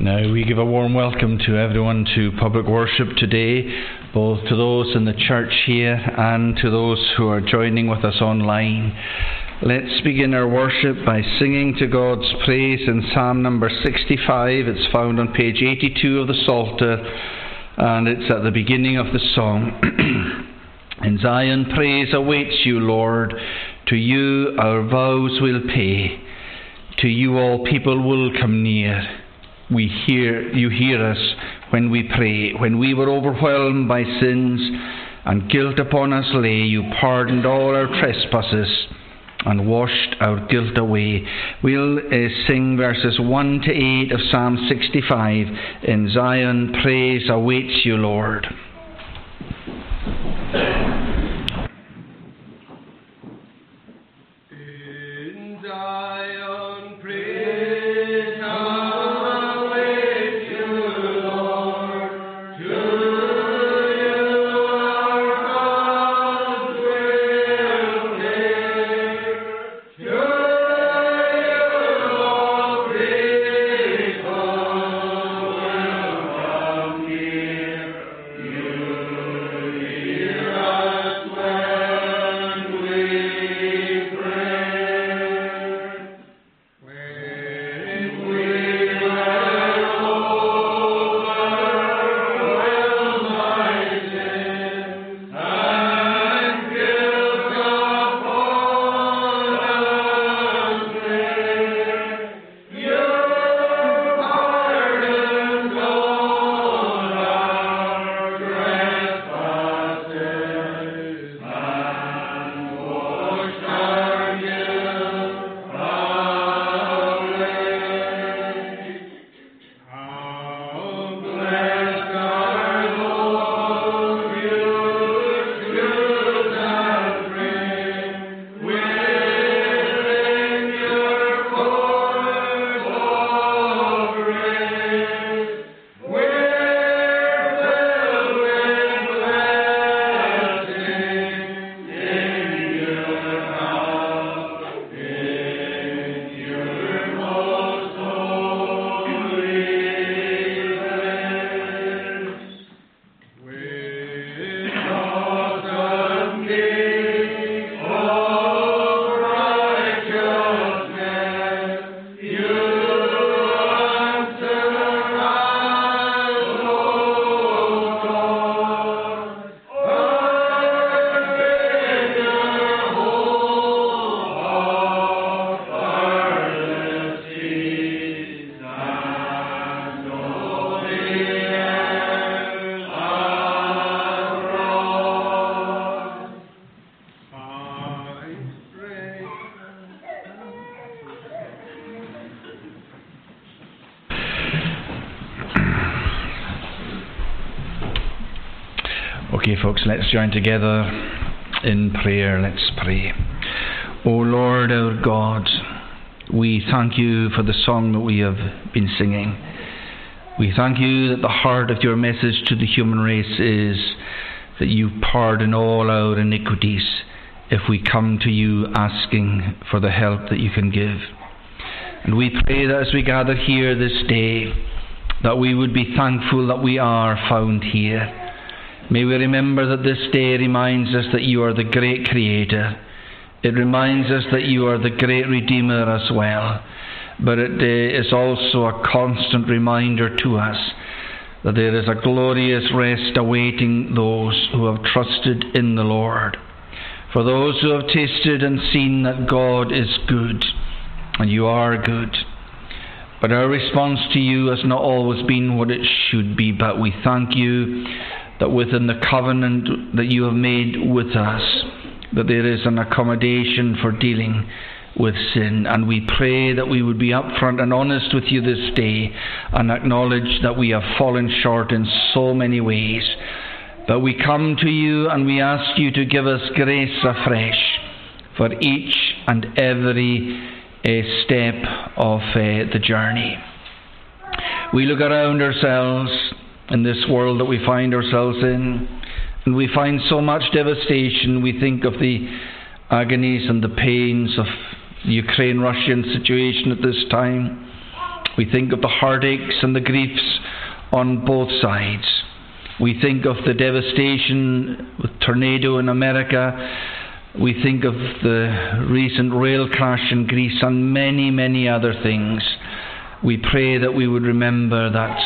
Now, we give a warm welcome to everyone to public worship today, both to those in the church here and to those who are joining with us online. Let's begin our worship by singing to God's praise in Psalm number 65. It's found on page 82 of the Psalter, and it's at the beginning of the song. in Zion, praise awaits you, Lord. To you our vows will pay. To you all people will come near we hear you hear us when we pray. When we were overwhelmed by sins and guilt upon us lay, you pardoned all our trespasses and washed our guilt away. We'll uh, sing verses 1 to 8 of Psalm 65. In Zion, praise awaits you, Lord. Let's join together in prayer. Let's pray. O Lord our God, we thank you for the song that we have been singing. We thank you that the heart of your message to the human race is that you pardon all our iniquities if we come to you asking for the help that you can give. And we pray that as we gather here this day, that we would be thankful that we are found here May we remember that this day reminds us that you are the great Creator. It reminds us that you are the great Redeemer as well. But it uh, is also a constant reminder to us that there is a glorious rest awaiting those who have trusted in the Lord. For those who have tasted and seen that God is good, and you are good. But our response to you has not always been what it should be, but we thank you that within the covenant that you have made with us, that there is an accommodation for dealing with sin. And we pray that we would be upfront and honest with you this day and acknowledge that we have fallen short in so many ways. But we come to you and we ask you to give us grace afresh for each and every uh, step of uh, the journey. We look around ourselves in this world that we find ourselves in. And we find so much devastation. We think of the agonies and the pains of the Ukraine Russian situation at this time. We think of the heartaches and the griefs on both sides. We think of the devastation with tornado in America. We think of the recent rail crash in Greece and many, many other things. We pray that we would remember that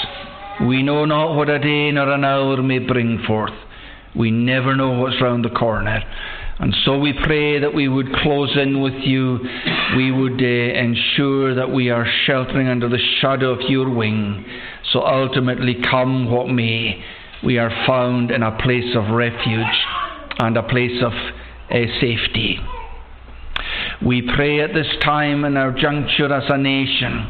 we know not what a day nor an hour may bring forth. We never know what's round the corner. And so we pray that we would close in with you. We would uh, ensure that we are sheltering under the shadow of your wing. So ultimately, come what may, we are found in a place of refuge and a place of uh, safety. We pray at this time in our juncture as a nation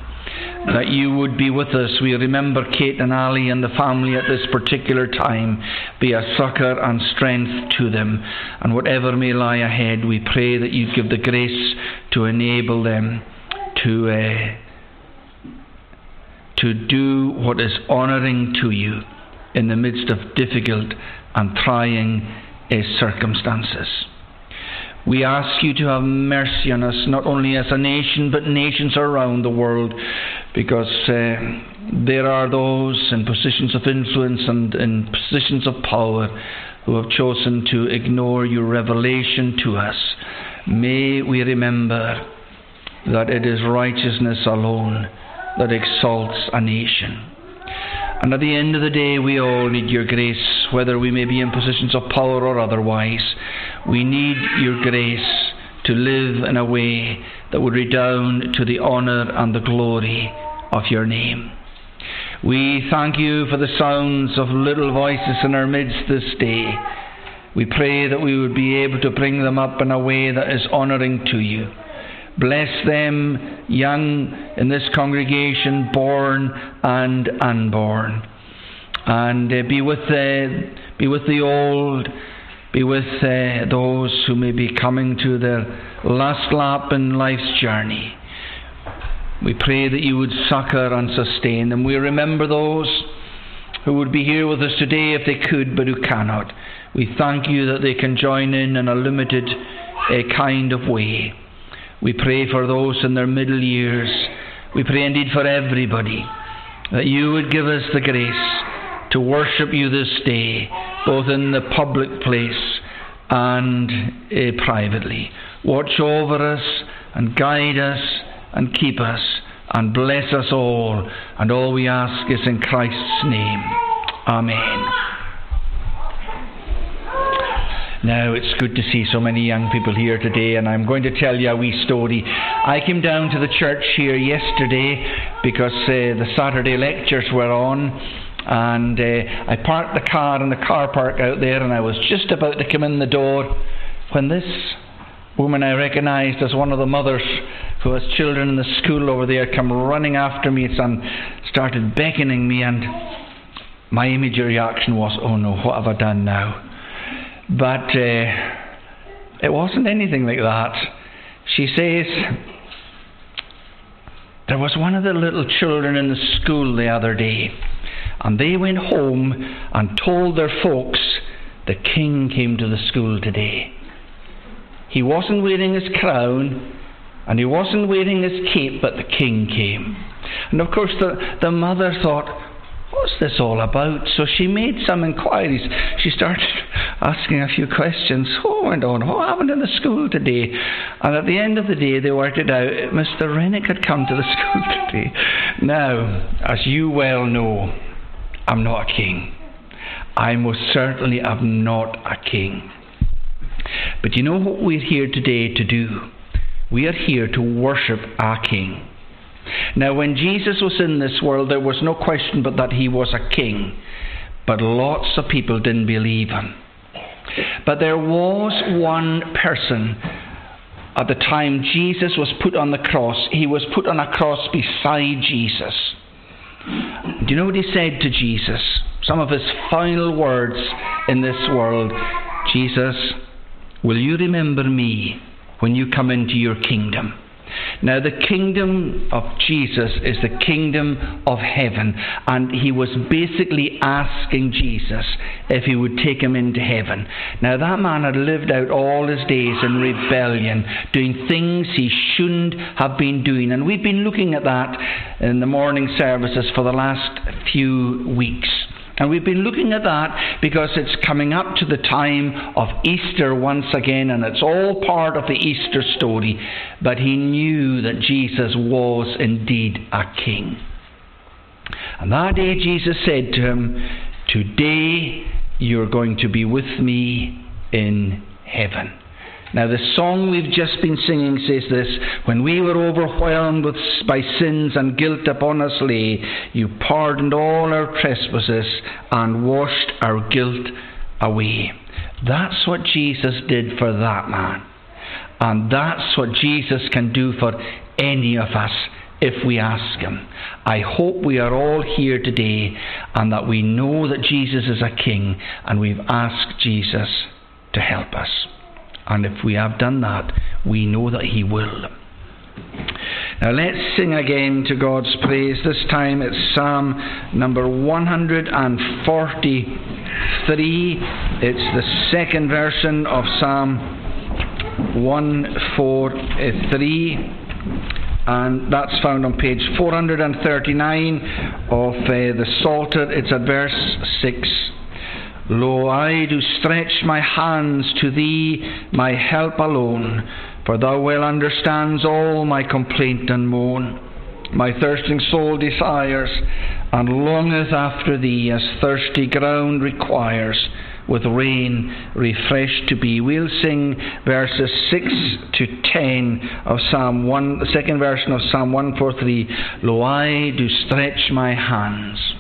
that you would be with us. We remember Kate and Ali and the family at this particular time. Be a succor and strength to them. And whatever may lie ahead, we pray that you give the grace to enable them to, uh, to do what is honouring to you in the midst of difficult and trying uh, circumstances. We ask you to have mercy on us, not only as a nation, but nations around the world, because uh, there are those in positions of influence and in positions of power who have chosen to ignore your revelation to us. May we remember that it is righteousness alone that exalts a nation. And at the end of the day, we all need your grace, whether we may be in positions of power or otherwise. We need your grace to live in a way that would redound to the honour and the glory of your name. We thank you for the sounds of little voices in our midst this day. We pray that we would be able to bring them up in a way that is honouring to you. Bless them, young in this congregation, born and unborn. And uh, be with the be with the old, be with uh, those who may be coming to their last lap in life's journey. We pray that you would succour and sustain them. We remember those who would be here with us today if they could, but who cannot. We thank you that they can join in in a limited uh, kind of way. We pray for those in their middle years. We pray indeed for everybody that you would give us the grace to worship you this day, both in the public place and uh, privately. Watch over us and guide us and keep us and bless us all. And all we ask is in Christ's name. Amen. Now, it's good to see so many young people here today, and I'm going to tell you a wee story. I came down to the church here yesterday because uh, the Saturday lectures were on, and uh, I parked the car in the car park out there, and I was just about to come in the door when this woman I recognised as one of the mothers who has children in the school over there come running after me and started beckoning me, and my immediate reaction was, Oh no, what have I done now? But uh, it wasn't anything like that. She says, There was one of the little children in the school the other day, and they went home and told their folks the king came to the school today. He wasn't wearing his crown and he wasn't wearing his cape, but the king came. And of course, the, the mother thought, What's this all about? So she made some inquiries. She started asking a few questions. What went on? What happened in the school today? And at the end of the day, they worked it out. Mr. Rennick had come to the school today. Now, as you well know, I'm not a king. I most certainly am not a king. But you know what we're here today to do? We are here to worship our King. Now, when Jesus was in this world, there was no question but that he was a king. But lots of people didn't believe him. But there was one person at the time Jesus was put on the cross. He was put on a cross beside Jesus. Do you know what he said to Jesus? Some of his final words in this world Jesus, will you remember me when you come into your kingdom? Now, the kingdom of Jesus is the kingdom of heaven, and he was basically asking Jesus if he would take him into heaven. Now, that man had lived out all his days in rebellion, doing things he shouldn't have been doing, and we've been looking at that in the morning services for the last few weeks. And we've been looking at that because it's coming up to the time of Easter once again, and it's all part of the Easter story. But he knew that Jesus was indeed a king. And that day Jesus said to him, Today you're going to be with me in heaven. Now, the song we've just been singing says this When we were overwhelmed with, by sins and guilt upon us lay, you pardoned all our trespasses and washed our guilt away. That's what Jesus did for that man. And that's what Jesus can do for any of us if we ask Him. I hope we are all here today and that we know that Jesus is a King and we've asked Jesus to help us. And if we have done that, we know that He will. Now let's sing again to God's praise. This time it's Psalm number 143. It's the second version of Psalm 143. And that's found on page 439 of uh, the Psalter. It's at verse 6. Lo, I do stretch my hands to thee, my help alone, for thou well understands all my complaint and moan. My thirsting soul desires and longeth after thee, as thirsty ground requires, with rain refreshed to be. We'll sing verses 6 to 10 of Psalm 1, the second version of Psalm 143. Lo, I do stretch my hands.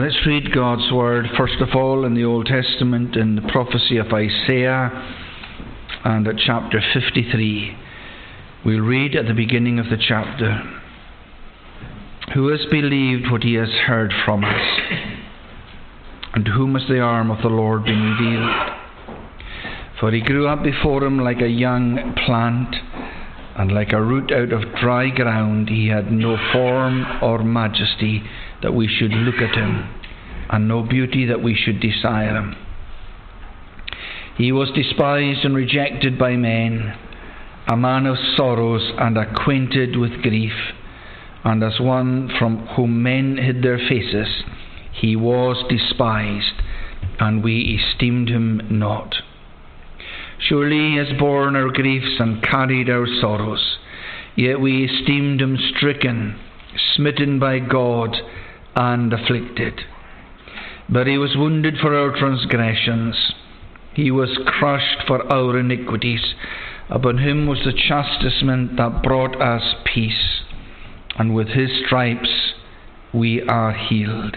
Let's read God's Word first of all in the Old Testament in the prophecy of Isaiah and at chapter 53. We'll read at the beginning of the chapter. Who has believed what he has heard from us? And to whom has the arm of the Lord been revealed? For he grew up before him like a young plant, and like a root out of dry ground. He had no form or majesty that we should look at him, and no beauty that we should desire him. He was despised and rejected by men, a man of sorrows and acquainted with grief, and as one from whom men hid their faces, he was despised, and we esteemed him not. Surely he has borne our griefs and carried our sorrows, yet we esteemed him stricken, smitten by God, and afflicted. But he was wounded for our transgressions, he was crushed for our iniquities. Upon him was the chastisement that brought us peace, and with his stripes we are healed.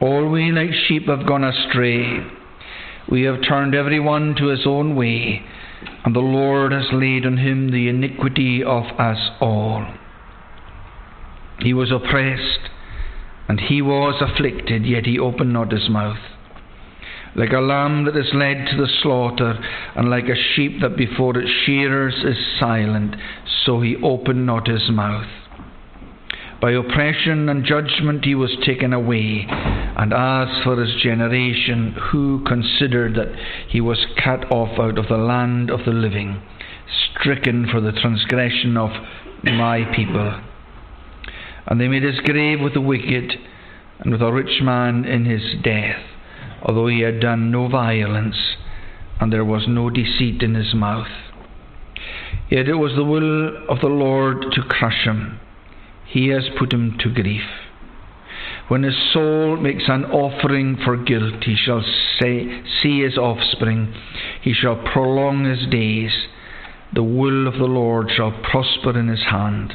All we like sheep have gone astray. We have turned every one to his own way, and the Lord has laid on him the iniquity of us all. He was oppressed, and he was afflicted, yet he opened not his mouth. Like a lamb that is led to the slaughter, and like a sheep that before its shearers is silent, so he opened not his mouth. By oppression and judgment he was taken away. And as for his generation, who considered that he was cut off out of the land of the living, stricken for the transgression of my people? And they made his grave with the wicked, and with a rich man in his death although he had done no violence, and there was no deceit in his mouth. Yet it was the will of the Lord to crush him. He has put him to grief. When his soul makes an offering for guilt, he shall say, see his offspring. He shall prolong his days. The will of the Lord shall prosper in his hand.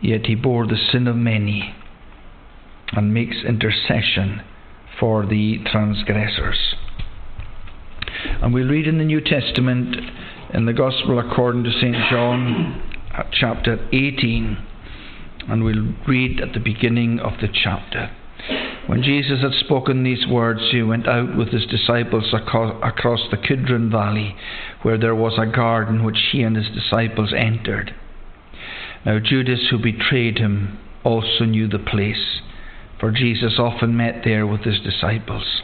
Yet he bore the sin of many, and makes intercession for the transgressors. And we'll read in the New Testament, in the Gospel according to St. John, chapter 18, and we'll read at the beginning of the chapter. When Jesus had spoken these words, he went out with his disciples across the Kidron Valley, where there was a garden which he and his disciples entered. Now Judas, who betrayed him, also knew the place for Jesus often met there with his disciples.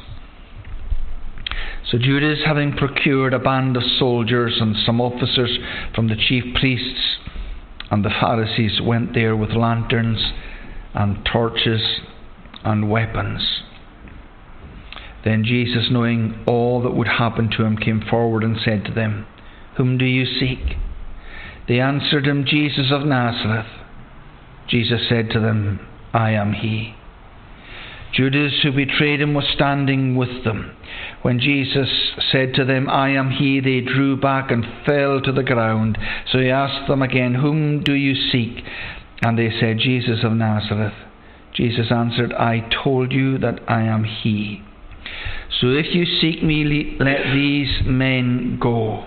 So Judas, having procured a band of soldiers and some officers from the chief priests and the Pharisees, went there with lanterns and torches and weapons. Then Jesus, knowing all that would happen to him, came forward and said to them, Whom do you seek? They answered him, Jesus of Nazareth. Jesus said to them, I am he. Judas, who betrayed him, was standing with them. When Jesus said to them, I am he, they drew back and fell to the ground. So he asked them again, Whom do you seek? And they said, Jesus of Nazareth. Jesus answered, I told you that I am he. So if you seek me, let these men go.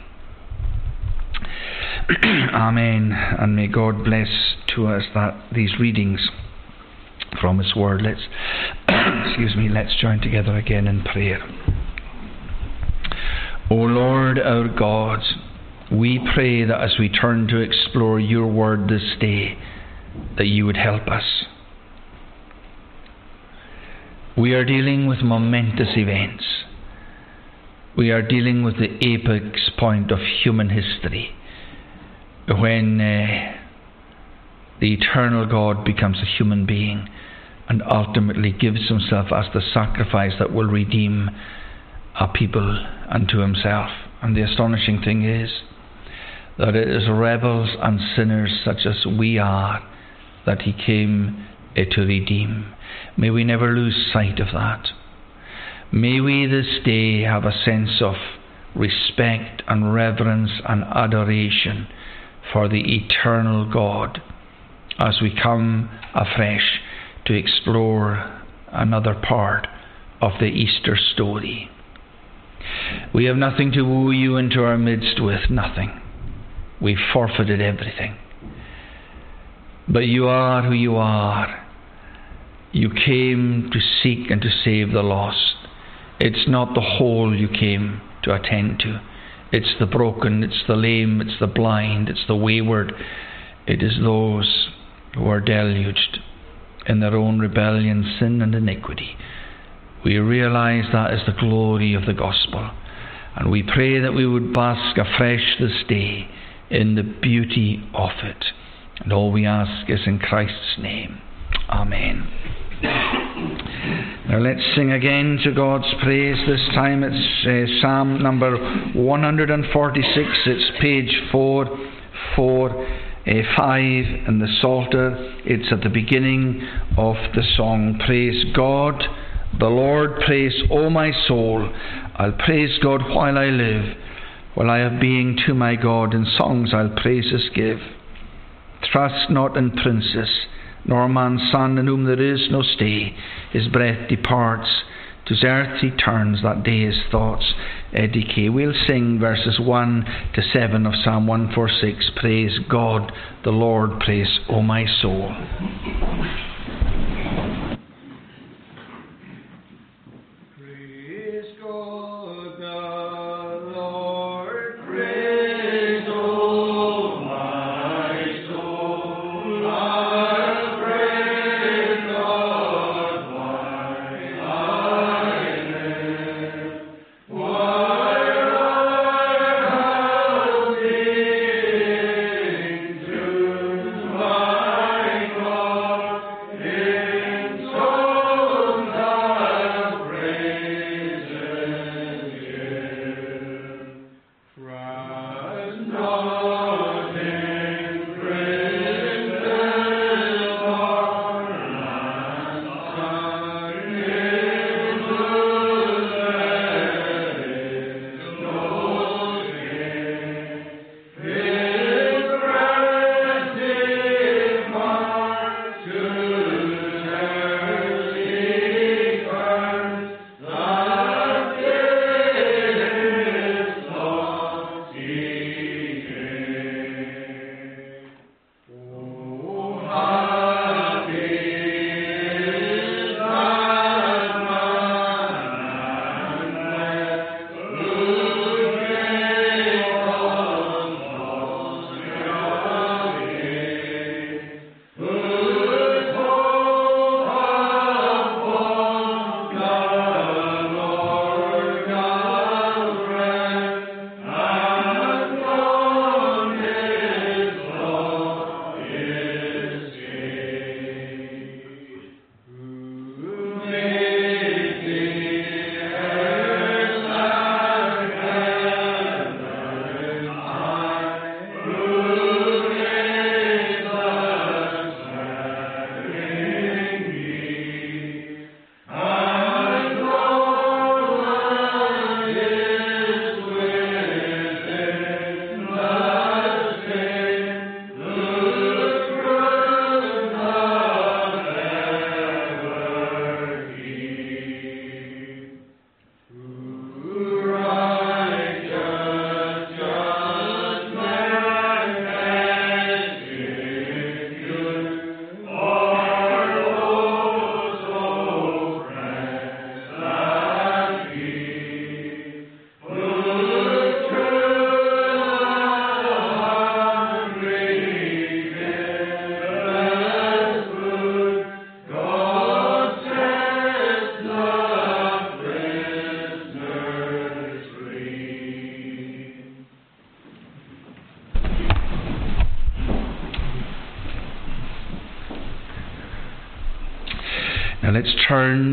Amen. And may God bless to us that these readings from His Word. Let's, excuse me, let's join together again in prayer. O Lord our God, we pray that as we turn to explore your Word this day, that you would help us. We are dealing with momentous events. We are dealing with the apex point of human history when uh, the eternal God becomes a human being and ultimately gives himself as the sacrifice that will redeem a people unto himself. And the astonishing thing is that it is rebels and sinners such as we are that he came uh, to redeem. May we never lose sight of that. May we this day have a sense of respect and reverence and adoration for the eternal God as we come afresh to explore another part of the Easter story. We have nothing to woo you into our midst with, nothing. We've forfeited everything. But you are who you are. You came to seek and to save the lost. It's not the whole you came to attend to. It's the broken, it's the lame, it's the blind, it's the wayward. It is those who are deluged in their own rebellion, sin, and iniquity. We realize that is the glory of the gospel. And we pray that we would bask afresh this day in the beauty of it. And all we ask is in Christ's name. Amen. Now let's sing again to God's praise. This time it's uh, Psalm number 146. It's page 4, 4, uh, 5 in the Psalter. It's at the beginning of the song. Praise God, the Lord, praise, O my soul. I'll praise God while I live. While I have being to my God, in songs I'll praises give. Trust not in princes nor man's son in whom there is no stay. His breath departs, to earth he turns, that day his thoughts uh, decay. We'll sing verses 1 to 7 of Psalm 146. Praise God, the Lord, praise, O my soul.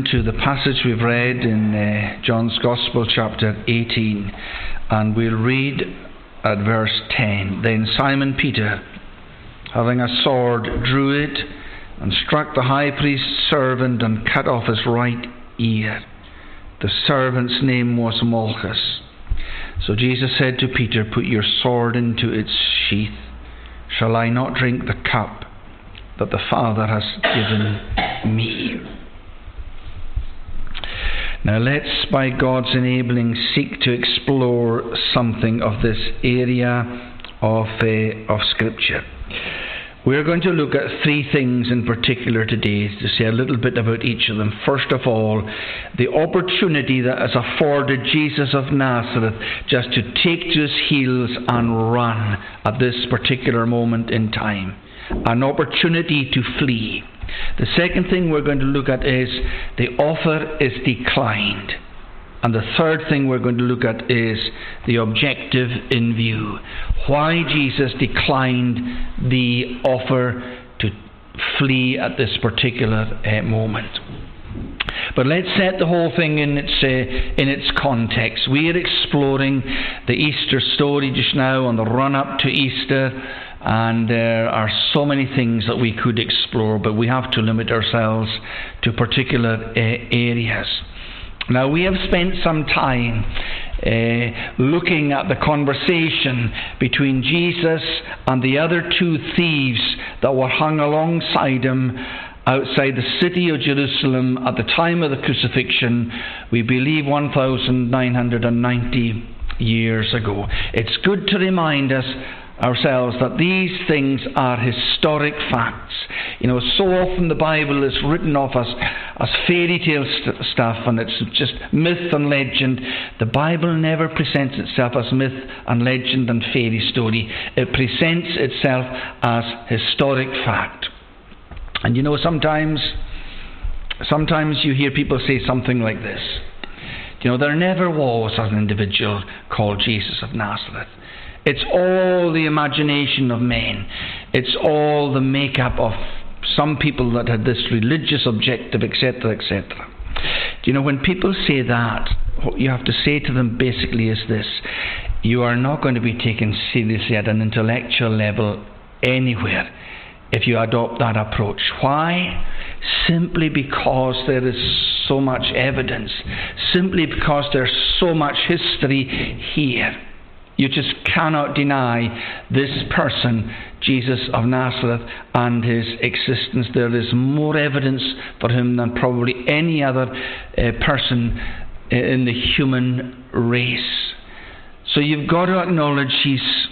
To the passage we've read in uh, John's Gospel, chapter 18, and we'll read at verse 10. Then Simon Peter, having a sword, drew it and struck the high priest's servant and cut off his right ear. The servant's name was Malchus. So Jesus said to Peter, Put your sword into its sheath. Shall I not drink the cup that the Father has given me? Now let's, by God's enabling, seek to explore something of this area of, uh, of Scripture. We're going to look at three things in particular today to say a little bit about each of them. First of all, the opportunity that is afforded Jesus of Nazareth just to take to his heels and run at this particular moment in time. An opportunity to flee. The second thing we're going to look at is the offer is declined. And the third thing we're going to look at is the objective in view. Why Jesus declined the offer to flee at this particular uh, moment. But let's set the whole thing in its, uh, in its context. We are exploring the Easter story just now on the run up to Easter, and there are so many things that we could explore, but we have to limit ourselves to particular uh, areas. Now, we have spent some time uh, looking at the conversation between Jesus and the other two thieves that were hung alongside him outside the city of Jerusalem at the time of the crucifixion, we believe 1990 years ago. It's good to remind us ourselves that these things are historic facts. You know, so often the Bible is written off as, as fairy tale st- stuff and it's just myth and legend. The Bible never presents itself as myth and legend and fairy story, it presents itself as historic fact. And you know, sometimes, sometimes you hear people say something like this. You know, there never was an individual called Jesus of Nazareth. It's all the imagination of men. It's all the makeup of some people that had this religious objective, etc., etc. Do you know, when people say that, what you have to say to them basically is this you are not going to be taken seriously at an intellectual level anywhere if you adopt that approach. Why? Simply because there is so much evidence, simply because there's so much history here. You just cannot deny this person, Jesus of Nazareth, and his existence. There is more evidence for him than probably any other uh, person uh, in the human race. So you've got to acknowledge he's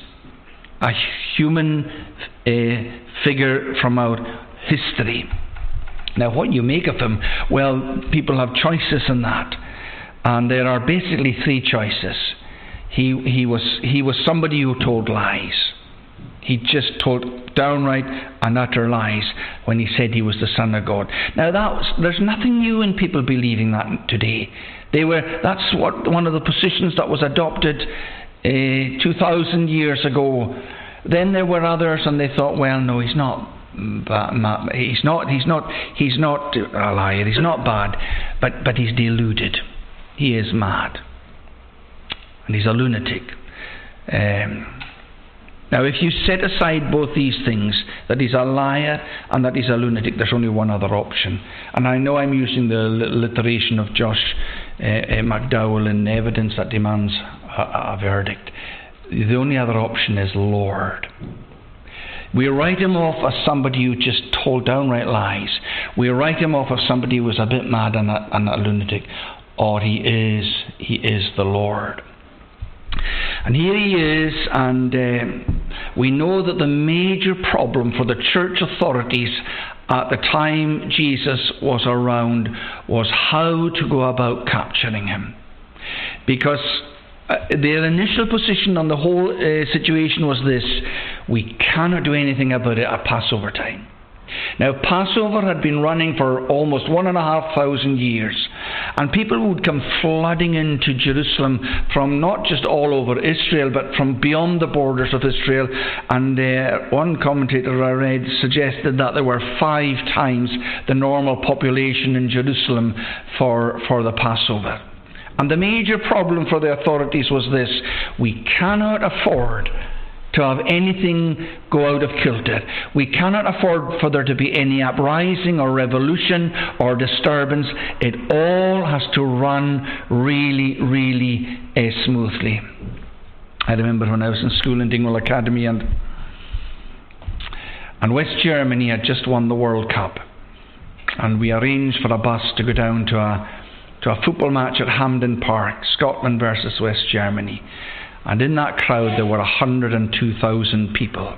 a human uh, figure from our history. Now, what you make of him, well, people have choices in that. And there are basically three choices. He, he, was, he was somebody who told lies. He just told downright and utter lies when he said he was the Son of God. Now, that was, there's nothing new in people believing that today. They were, that's what, one of the positions that was adopted uh, 2,000 years ago. Then there were others, and they thought, well, no, he's not. Bad, he's not. He's not. He's not a liar. He's not bad, but but he's deluded. He is mad and he's a lunatic. Um, now, if you set aside both these things, that he's a liar and that he's a lunatic, there's only one other option. And I know I'm using the alliteration of Josh uh, uh, McDowell in evidence that demands a, a verdict. The only other option is Lord. We write him off as somebody who just told downright lies. We write him off as somebody who was a bit mad and a, and a lunatic. Or he is, he is the Lord. And here he is, and uh, we know that the major problem for the church authorities at the time Jesus was around was how to go about capturing him. Because uh, their initial position on the whole uh, situation was this we cannot do anything about it at Passover time. Now, Passover had been running for almost one and a half thousand years, and people would come flooding into Jerusalem from not just all over Israel, but from beyond the borders of Israel. And uh, one commentator I read suggested that there were five times the normal population in Jerusalem for, for the Passover. And the major problem for the authorities was this we cannot afford to have anything go out of kilter. We cannot afford for there to be any uprising or revolution or disturbance. It all has to run really, really uh, smoothly. I remember when I was in school in Dingwall Academy and and West Germany had just won the World Cup. And we arranged for a bus to go down to a to a football match at Hampden Park, Scotland versus West Germany. And in that crowd, there were 102,000 people.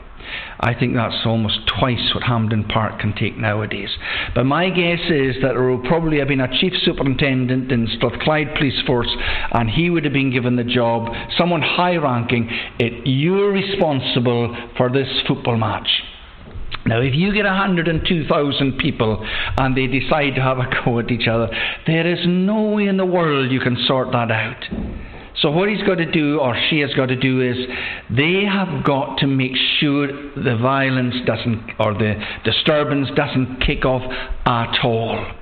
I think that's almost twice what Hampden Park can take nowadays. But my guess is that there will probably have been a chief superintendent in Strathclyde Police Force, and he would have been given the job, someone high ranking, it, you're responsible for this football match. Now, if you get 102,000 people and they decide to have a go at each other, there is no way in the world you can sort that out. So what he's got to do, or she has got to do, is they have got to make sure the violence doesn't, or the disturbance doesn't kick off at all.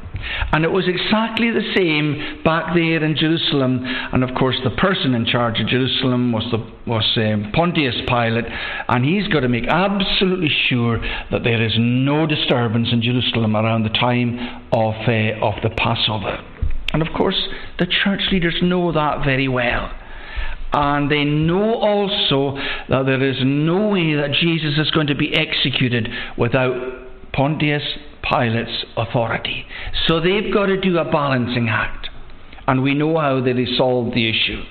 And it was exactly the same back there in Jerusalem. And of course, the person in charge of Jerusalem was, the, was um, Pontius Pilate. And he's got to make absolutely sure that there is no disturbance in Jerusalem around the time of, uh, of the Passover. And of course, the church leaders know that very well. And they know also that there is no way that Jesus is going to be executed without Pontius Pilate's authority. So they've got to do a balancing act. And we know how they resolved the issue.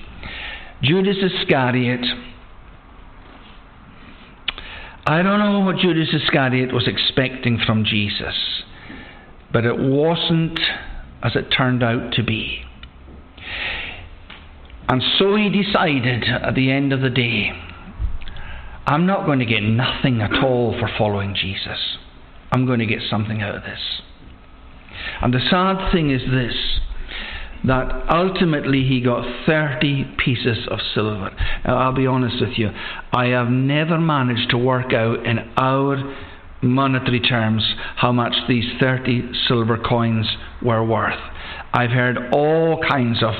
Judas Iscariot. I don't know what Judas Iscariot was expecting from Jesus, but it wasn't as it turned out to be. And so he decided at the end of the day I'm not going to get nothing at all for following Jesus. I'm going to get something out of this. And the sad thing is this that ultimately he got 30 pieces of silver. Now, I'll be honest with you, I have never managed to work out in our monetary terms how much these 30 silver coins were worth. I've heard all kinds of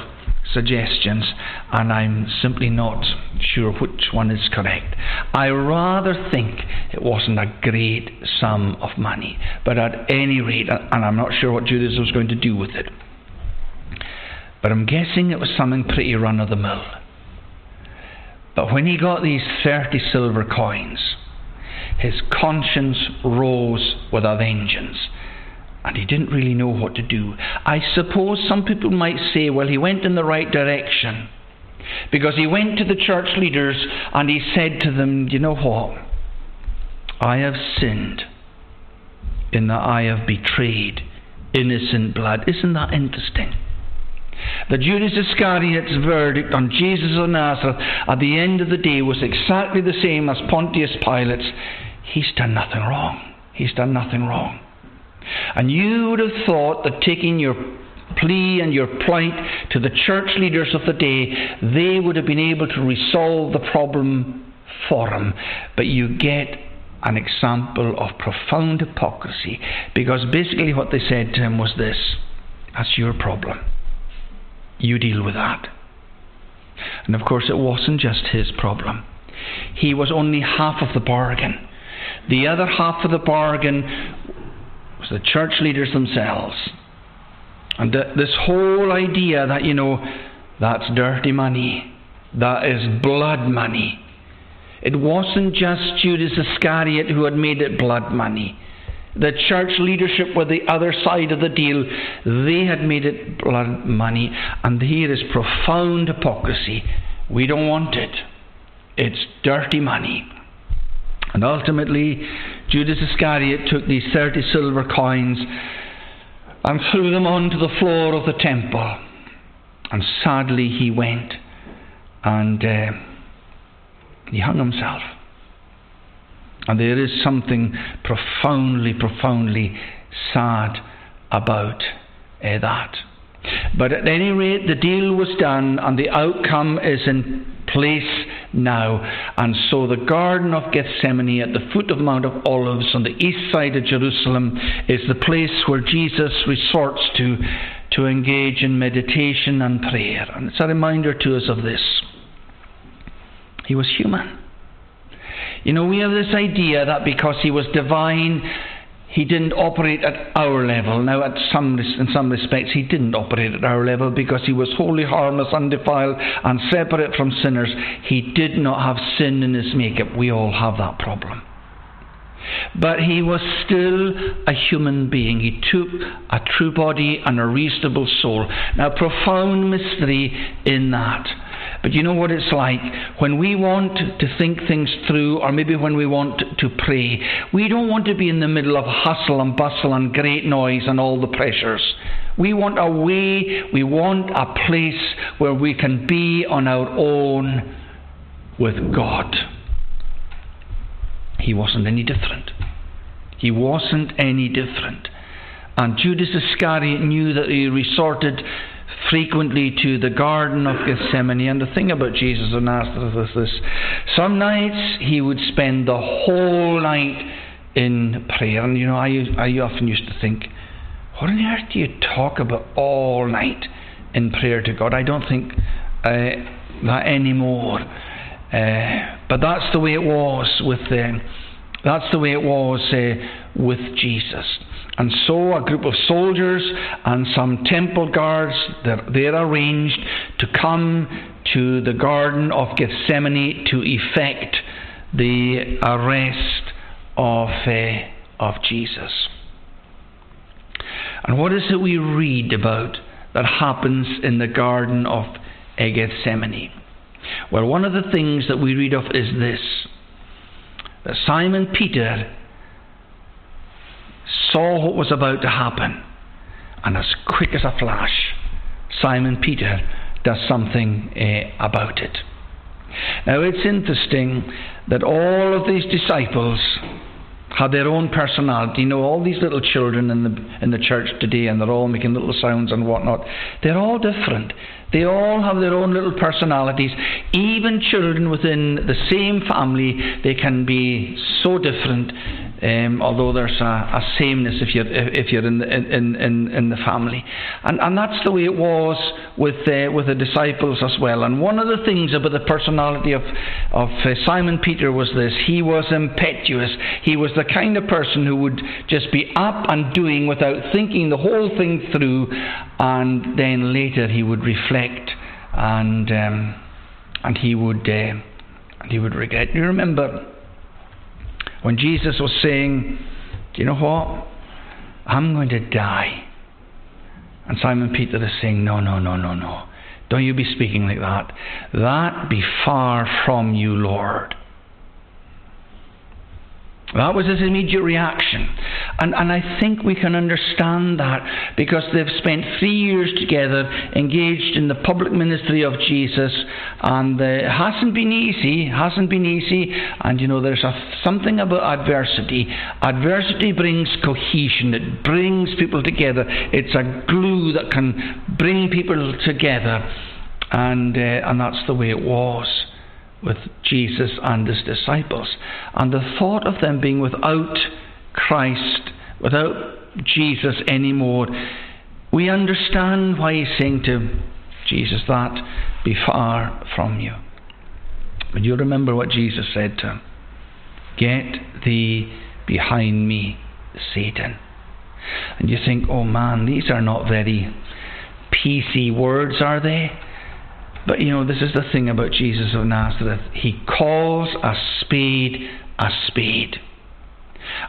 suggestions, and I'm simply not sure which one is correct. I rather think it wasn't a great sum of money, but at any rate, and I'm not sure what Judas was going to do with it, but I'm guessing it was something pretty run of the mill. But when he got these 30 silver coins, his conscience rose with a vengeance and he didn't really know what to do. I suppose some people might say, well, he went in the right direction because he went to the church leaders and he said to them, You know what? I have sinned in that I have betrayed innocent blood. Isn't that interesting? The Judas Iscariot's verdict on Jesus of Nazareth at the end of the day was exactly the same as Pontius Pilate's. He's done nothing wrong. He's done nothing wrong. And you would have thought that taking your plea and your plight to the church leaders of the day, they would have been able to resolve the problem for him. But you get an example of profound hypocrisy because basically what they said to him was this that's your problem. You deal with that. And of course, it wasn't just his problem. He was only half of the bargain. The other half of the bargain was the church leaders themselves. And this whole idea that, you know, that's dirty money, that is blood money. It wasn't just Judas Iscariot who had made it blood money. The church leadership were the other side of the deal. They had made it blood money. And here is profound hypocrisy. We don't want it. It's dirty money. And ultimately, Judas Iscariot took these 30 silver coins and threw them onto the floor of the temple. And sadly, he went and uh, he hung himself. And there is something profoundly, profoundly sad about uh, that. But at any rate, the deal was done and the outcome is in place now. And so the Garden of Gethsemane at the foot of Mount of Olives on the east side of Jerusalem is the place where Jesus resorts to to engage in meditation and prayer. And it's a reminder to us of this. He was human. You know, we have this idea that because he was divine, he didn't operate at our level. Now, at some, in some respects, he didn't operate at our level because he was wholly harmless, undefiled, and separate from sinners. He did not have sin in his makeup. We all have that problem. But he was still a human being. He took a true body and a reasonable soul. Now, profound mystery in that. But you know what it's like? When we want to think things through, or maybe when we want to pray, we don't want to be in the middle of hustle and bustle and great noise and all the pressures. We want a way, we want a place where we can be on our own with God. He wasn't any different. He wasn't any different. And Judas Iscariot knew that he resorted frequently to the Garden of Gethsemane. And the thing about Jesus of Nazareth is this some nights he would spend the whole night in prayer. And you know, I, I often used to think, what on earth do you talk about all night in prayer to God? I don't think uh, that anymore. Uh, but that's the way it was with uh, that's the way it was uh, with Jesus. And so a group of soldiers and some temple guards, they're, they're arranged to come to the Garden of Gethsemane to effect the arrest of, uh, of Jesus. And what is it we read about that happens in the Garden of Gethsemane? Well, one of the things that we read of is this that Simon Peter saw what was about to happen, and as quick as a flash, Simon Peter does something uh, about it. Now it's interesting that all of these disciples have their own personality. You know, all these little children in the in the church today, and they're all making little sounds and whatnot. They're all different. They all have their own little personalities. Even children within the same family, they can be so different um, although there's a, a, sameness if you're if you're in the, in, in, in the family, and and that's the way it was with uh, with the disciples as well. And one of the things about the personality of of uh, Simon Peter was this: he was impetuous. He was the kind of person who would just be up and doing without thinking the whole thing through, and then later he would reflect and um, and he would uh, and he would regret. You remember when Jesus was saying, Do you know what? I'm going to die. And Simon Peter is saying, No, no, no, no, no. Don't you be speaking like that. That be far from you, Lord. That was his immediate reaction. And, and I think we can understand that because they've spent three years together engaged in the public ministry of Jesus, and uh, it hasn't been easy, hasn't been easy. And you know, there's a, something about adversity. Adversity brings cohesion, it brings people together. It's a glue that can bring people together. And, uh, and that's the way it was with Jesus and his disciples. And the thought of them being without Christ, without Jesus anymore, we understand why he's saying to Jesus that be far from you. But you remember what Jesus said to him Get thee behind me, Satan. And you think, oh man, these are not very PC words, are they? But you know, this is the thing about Jesus of Nazareth. He calls a spade a spade.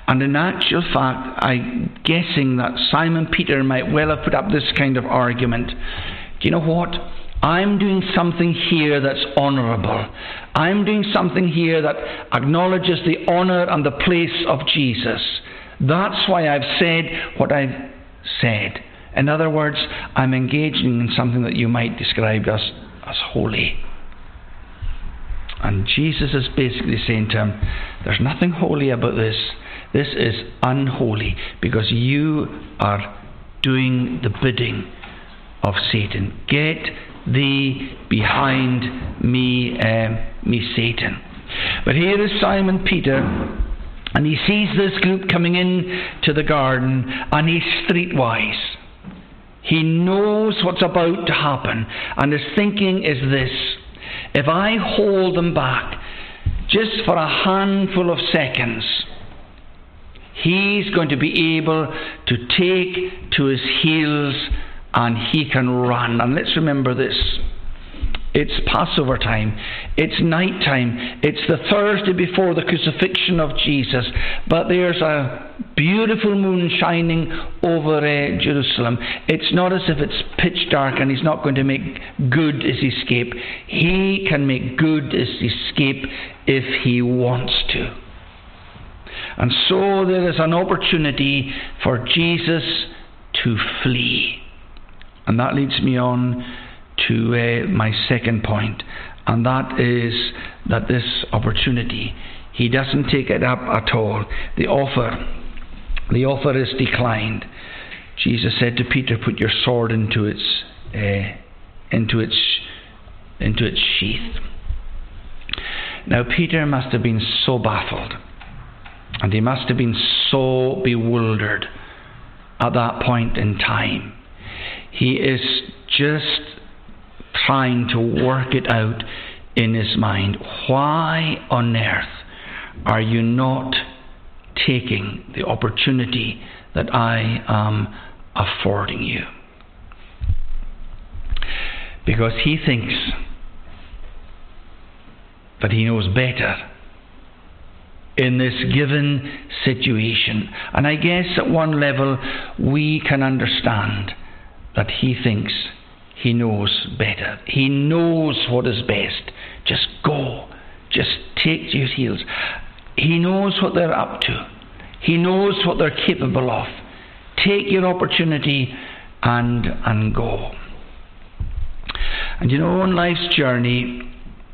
And in actual fact, I'm guessing that Simon Peter might well have put up this kind of argument. Do you know what? I'm doing something here that's honourable. I'm doing something here that acknowledges the honour and the place of Jesus. That's why I've said what I've said. In other words, I'm engaging in something that you might describe as as holy. And Jesus is basically saying to him, There's nothing holy about this. This is unholy because you are doing the bidding of Satan. Get thee behind me, uh, me, Satan. But here is Simon Peter, and he sees this group coming in to the garden, and he's streetwise. He knows what's about to happen, and his thinking is this if I hold them back just for a handful of seconds, he's going to be able to take to his heels and he can run. And let's remember this. It's Passover time. It's night time. It's the Thursday before the crucifixion of Jesus. But there's a beautiful moon shining over uh, Jerusalem. It's not as if it's pitch dark and he's not going to make good his escape. He can make good his escape if he wants to. And so there is an opportunity for Jesus to flee. And that leads me on to uh, my second point, and that is that this opportunity, he doesn't take it up at all. The offer, the offer is declined. Jesus said to Peter, "Put your sword into its uh, into its into its sheath." Now Peter must have been so baffled, and he must have been so bewildered at that point in time he is just trying to work it out in his mind. Why on earth are you not taking the opportunity that I am affording you? Because he thinks that he knows better in this given situation. And I guess at one level we can understand that he thinks he knows better. He knows what is best. Just go. Just take his heels. He knows what they're up to. He knows what they're capable of. Take your opportunity and and go. And you know, on life's journey,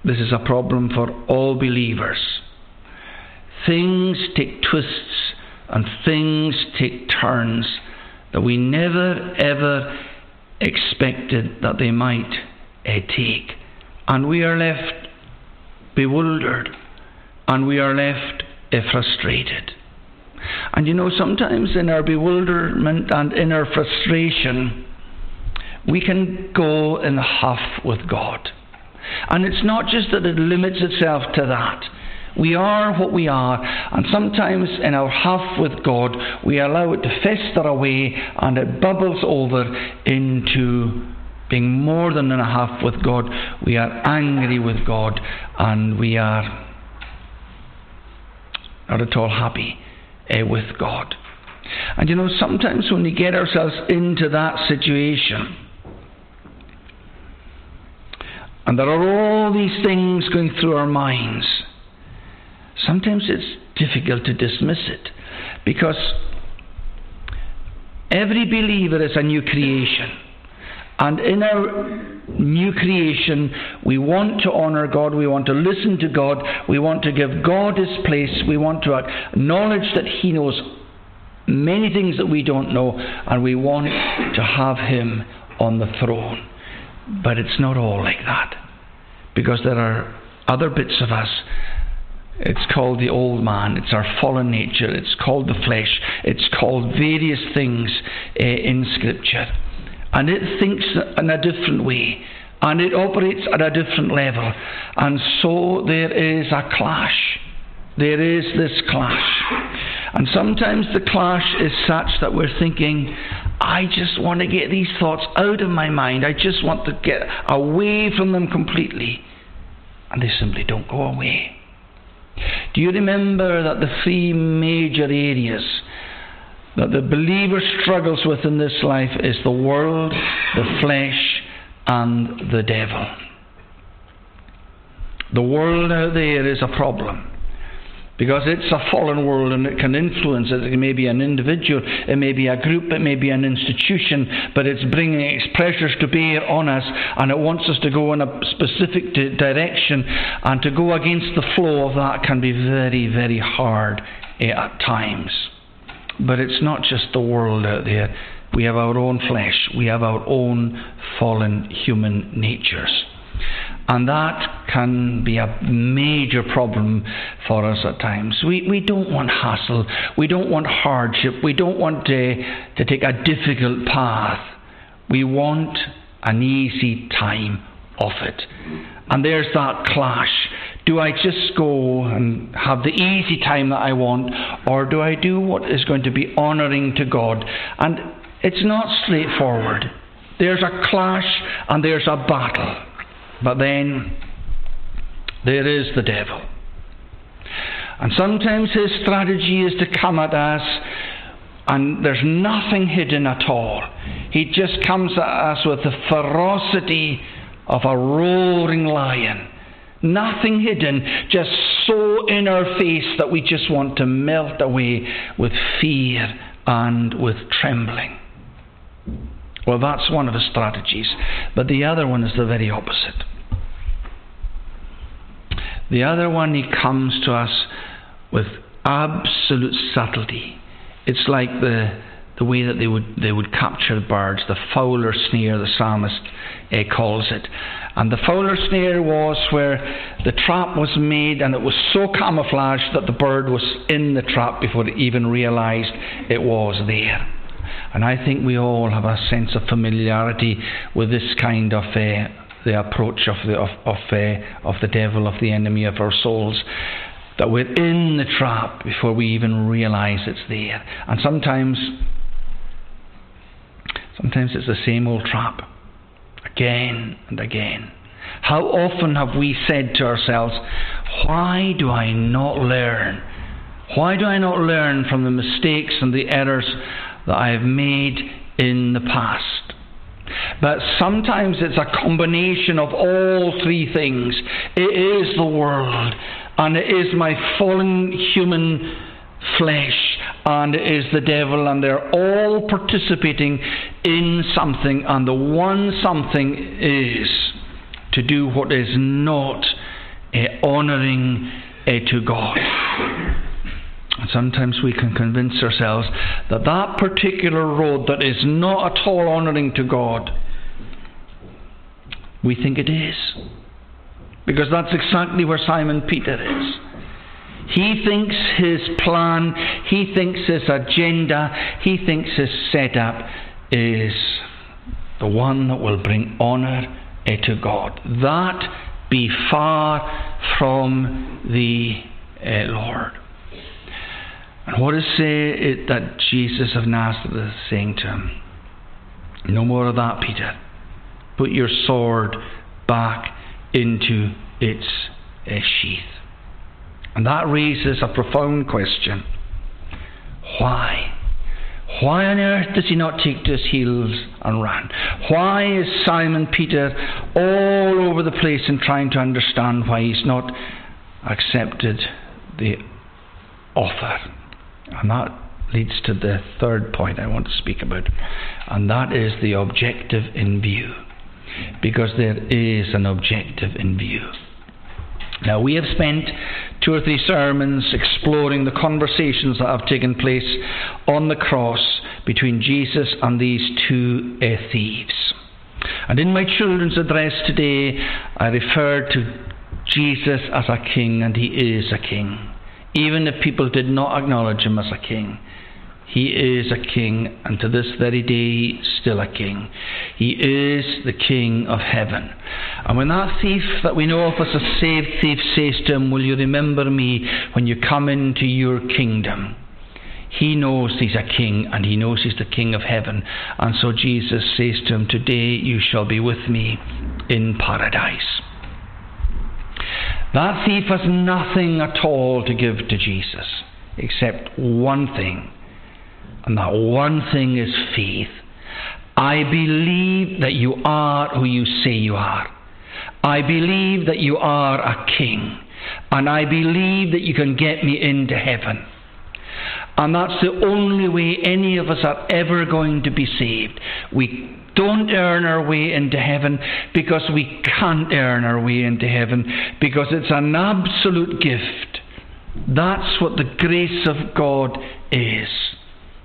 this is a problem for all believers. Things take twists and things take turns that we never ever expected that they might uh, take. And we are left bewildered and we are left uh, frustrated. And you know, sometimes in our bewilderment and in our frustration, we can go in the huff with God. And it's not just that it limits itself to that. We are what we are, and sometimes in our huff with God, we allow it to fester away and it bubbles over into being more than in a huff with God. We are angry with God and we are not at all happy uh, with God. And you know, sometimes when we get ourselves into that situation, and there are all these things going through our minds, sometimes it's difficult to dismiss it because every believer is a new creation. And in our new creation, we want to honour God, we want to listen to God, we want to give God His place, we want to acknowledge that He knows many things that we don't know, and we want to have Him on the throne. But it's not all like that, because there are other bits of us it's called the old man. It's our fallen nature. It's called the flesh. It's called various things uh, in Scripture. And it thinks in a different way. And it operates at a different level. And so there is a clash. There is this clash. And sometimes the clash is such that we're thinking, I just want to get these thoughts out of my mind. I just want to get away from them completely. And they simply don't go away. Do you remember that the three major areas that the believer struggles with in this life is the world, the flesh, and the devil? The world out there is a problem. Because it's a fallen world and it can influence it. It may be an individual, it may be a group, it may be an institution, but it's bringing its pressures to bear on us and it wants us to go in a specific direction. And to go against the flow of that can be very, very hard eh, at times. But it's not just the world out there. We have our own flesh, we have our own fallen human natures. And that can be a major problem for us at times. We, we don't want hassle. We don't want hardship. We don't want to, to take a difficult path. We want an easy time of it. And there's that clash. Do I just go and have the easy time that I want, or do I do what is going to be honouring to God? And it's not straightforward. There's a clash and there's a battle. But then there is the devil. And sometimes his strategy is to come at us and there's nothing hidden at all. He just comes at us with the ferocity of a roaring lion. Nothing hidden, just so in our face that we just want to melt away with fear and with trembling. Well, that's one of his strategies. But the other one is the very opposite. The other one, he comes to us with absolute subtlety. It's like the the way that they would they would capture birds, the fowler snare, the psalmist uh, calls it. And the fowler snare was where the trap was made, and it was so camouflaged that the bird was in the trap before it even realised it was there. And I think we all have a sense of familiarity with this kind of uh, the approach of the of of, uh, of the devil, of the enemy of our souls. That we're in the trap before we even realise it's there. And sometimes sometimes it's the same old trap. Again and again. How often have we said to ourselves, Why do I not learn? Why do I not learn from the mistakes and the errors that I have made in the past? But sometimes it's a combination of all three things. It is the world, and it is my fallen human flesh, and it is the devil, and they're all participating in something, and the one something is to do what is not uh, honouring uh, to God. Sometimes we can convince ourselves that that particular road that is not at all honouring to God, we think it is. Because that's exactly where Simon Peter is. He thinks his plan, he thinks his agenda, he thinks his setup is the one that will bring honour to God. That be far from the uh, Lord. And what is say it that Jesus of Nazareth is saying to him? No more of that, Peter. Put your sword back into its uh, sheath. And that raises a profound question. Why? Why on earth does he not take to his heels and run? Why is Simon Peter all over the place and trying to understand why he's not accepted the offer? And that leads to the third point I want to speak about, and that is the objective in view. Because there is an objective in view. Now, we have spent two or three sermons exploring the conversations that have taken place on the cross between Jesus and these two uh, thieves. And in my children's address today, I referred to Jesus as a king, and he is a king even if people did not acknowledge him as a king. He is a king, and to this very day, still a king. He is the king of heaven. And when that thief that we know of as a saved thief says to him, Will you remember me when you come into your kingdom? He knows he's a king, and he knows he's the king of heaven. And so Jesus says to him, Today you shall be with me in paradise. That thief has nothing at all to give to Jesus except one thing, and that one thing is faith. I believe that you are who you say you are. I believe that you are a king. And I believe that you can get me into heaven. And that's the only way any of us are ever going to be saved. We don't earn our way into heaven because we can't earn our way into heaven because it's an absolute gift. That's what the grace of God is.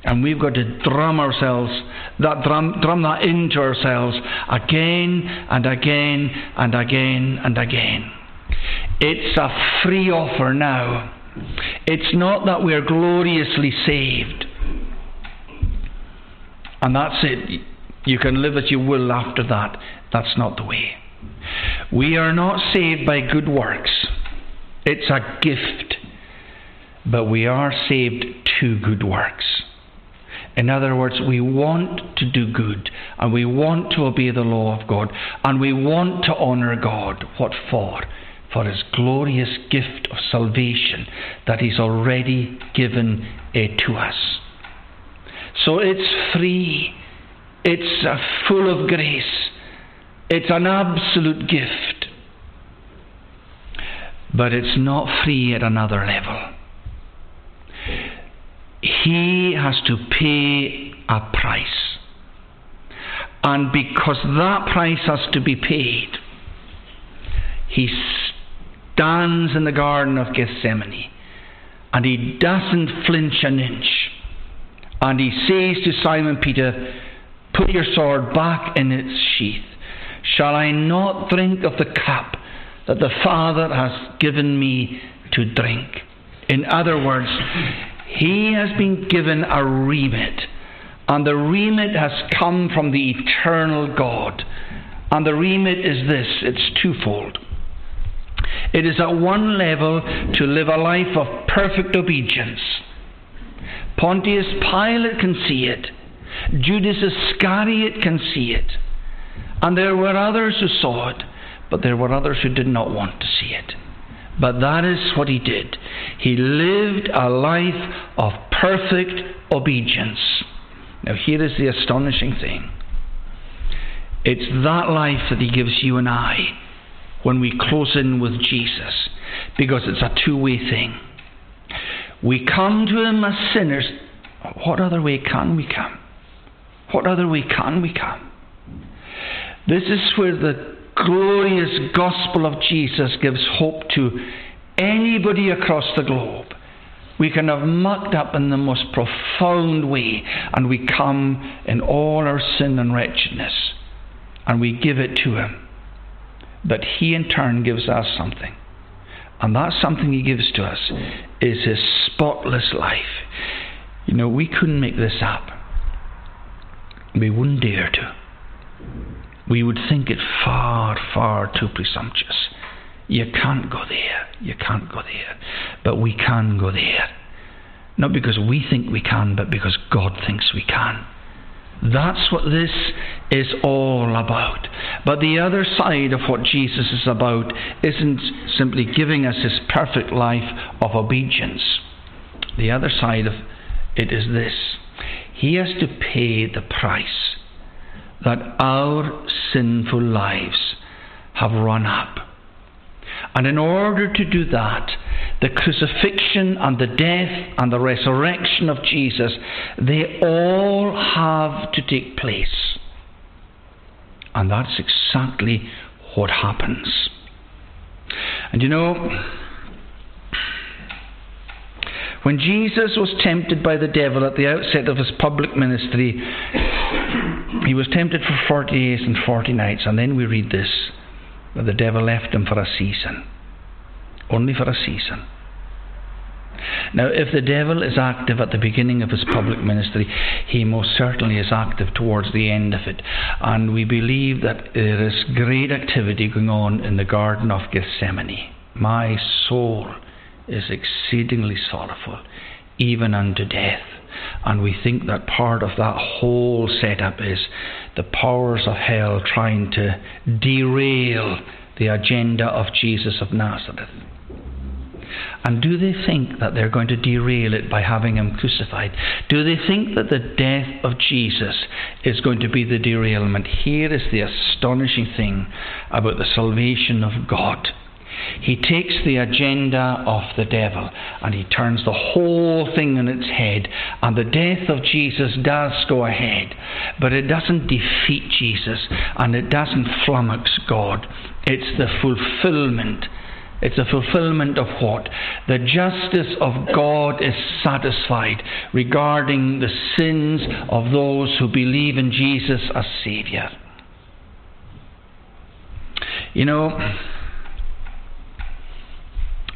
And we've got to drum ourselves, that drum, drum that into ourselves again and again and again and again. It's a free offer now. It's not that we're gloriously saved. And that's it. You can live as you will after that. That's not the way. We are not saved by good works. It's a gift. But we are saved to good works. In other words, we want to do good and we want to obey the law of God and we want to honour God. What for? For his glorious gift of salvation that he's already given it to us. So it's free, it's full of grace, it's an absolute gift. But it's not free at another level he has to pay a price. And because that price has to be paid, he stands in the Garden of Gethsemane and he doesn't flinch an inch. And he says to Simon Peter, Put your sword back in its sheath. Shall I not drink of the cup that the Father has given me to drink? In other words, he has been given a remit, and the remit has come from the eternal God. And the remit is this it's twofold. It is at one level to live a life of perfect obedience. Pontius Pilate can see it, Judas Iscariot can see it, and there were others who saw it, but there were others who did not want to see it. But that is what he did. He lived a life of perfect obedience. Now, here is the astonishing thing it's that life that he gives you and I when we close in with Jesus, because it's a two way thing. We come to him as sinners. What other way can we come? What other way can we come? This is where the glorious gospel of Jesus gives hope to anybody across the globe. We can have mucked up in the most profound way, and we come in all our sin and wretchedness, and we give it to Him. But He in turn gives us something. And that something He gives to us is His spotless life. You know, we couldn't make this up. We wouldn't dare to. We would think it far, far too presumptuous. You can't go there. You can't go there. But we can go there. Not because we think we can, but because God thinks we can. That's what this is all about. But the other side of what Jesus is about isn't simply giving us his perfect life of obedience. The other side of it is this He has to pay the price that our sinful lives have run up. And in order to do that, the crucifixion and the death and the resurrection of Jesus, they all have to take place. And that's exactly what happens. And you know, when Jesus was tempted by the devil at the outset of his public ministry, he was tempted for 40 days and 40 nights. And then we read this but the devil left him for a season. Only for a season. Now, if the devil is active at the beginning of his public ministry, he most certainly is active towards the end of it. And we believe that there is great activity going on in the Garden of Gethsemane. My soul is exceedingly sorrowful, even unto death. And we think that part of that whole setup is the powers of hell trying to derail the agenda of Jesus of Nazareth. And do they think that they're going to derail it by having him crucified? Do they think that the death of Jesus is going to be the derailment? Here is the astonishing thing about the salvation of God. He takes the agenda of the devil and he turns the whole thing on its head. And the death of Jesus does go ahead, but it doesn't defeat Jesus and it doesn't flummox God. It's the fulfillment. It's a fulfillment of what? The justice of God is satisfied regarding the sins of those who believe in Jesus as Saviour. You know,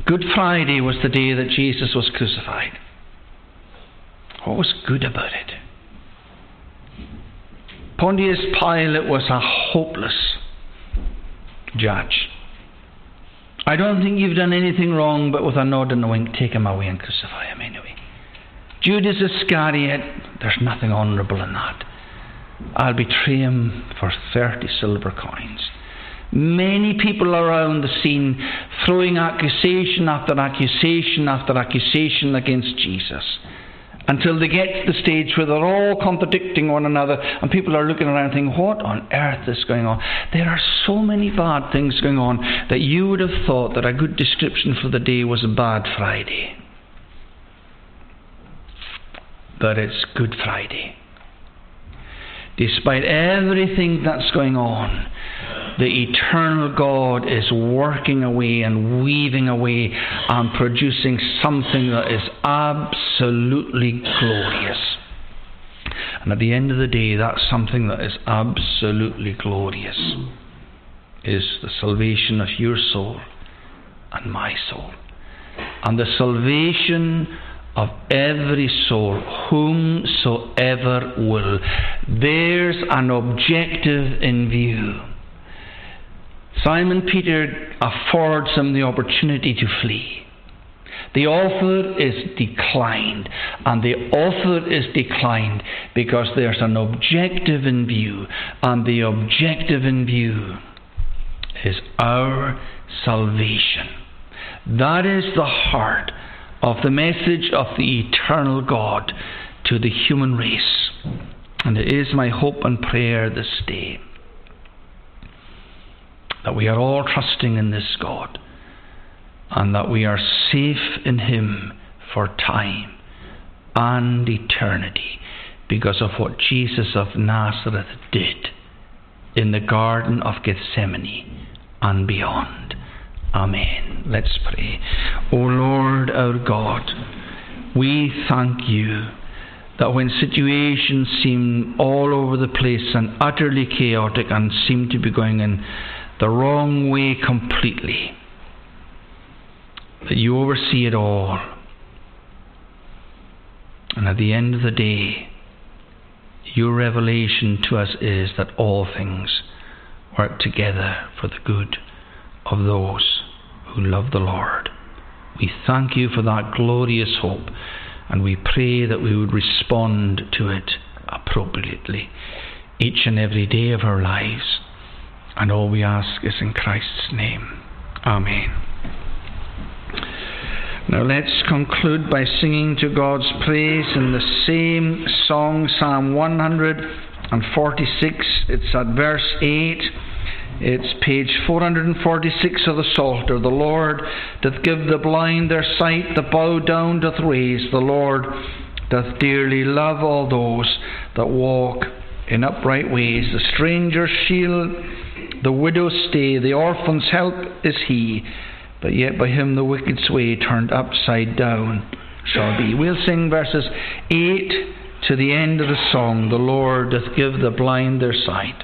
Good Friday was the day that Jesus was crucified. What was good about it? Pontius Pilate was a hopeless judge. I don't think you've done anything wrong, but with a nod and a wink, take him away and crucify him anyway. Judas Iscariot, there's nothing honourable in that. I'll betray him for 30 silver coins. Many people around the scene throwing accusation after accusation after accusation against Jesus until they get to the stage where they're all contradicting one another and people are looking around thinking, what on earth is going on? There are so many bad things going on that you would have thought that a good description for the day was a bad Friday. But it's Good Friday. Despite everything that's going on, the eternal God is working away and weaving away and producing something that is absolutely glorious. And at the end of the day, that something that is absolutely glorious is the salvation of your soul and my soul. And the salvation of every soul, whomsoever will. There's an objective in view. Simon Peter affords him the opportunity to flee. The offer is declined, and the offer is declined because there's an objective in view, and the objective in view is our salvation. That is the heart of the message of the eternal God to the human race. And it is my hope and prayer this day that we are all trusting in this God and that we are safe in Him for time and eternity because of what Jesus of Nazareth did in the Garden of Gethsemane and beyond. Amen. Let's pray. O Lord our God, we thank you that when situations seem all over the place and utterly chaotic and seem to be going in the wrong way completely. That you oversee it all. And at the end of the day, your revelation to us is that all things work together for the good of those who love the Lord. We thank you for that glorious hope, and we pray that we would respond to it appropriately each and every day of our lives. And all we ask is in Christ's name. Amen. Now let's conclude by singing to God's praise in the same song, Psalm 146. It's at verse 8. It's page 446 of the Psalter. The Lord doth give the blind their sight, the bowed down doth raise. The Lord doth dearly love all those that walk in upright ways. The stranger's shield the widow's stay, the orphan's help is he, but yet by him the wicked's way turned upside down shall be. We'll sing verses 8 to the end of the song The Lord doth give the blind their sight.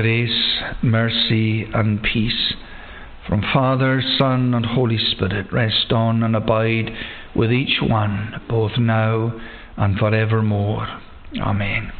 grace, mercy, and peace from Father, Son, and Holy Spirit rest on and abide with each one, both now and forevermore. Amen.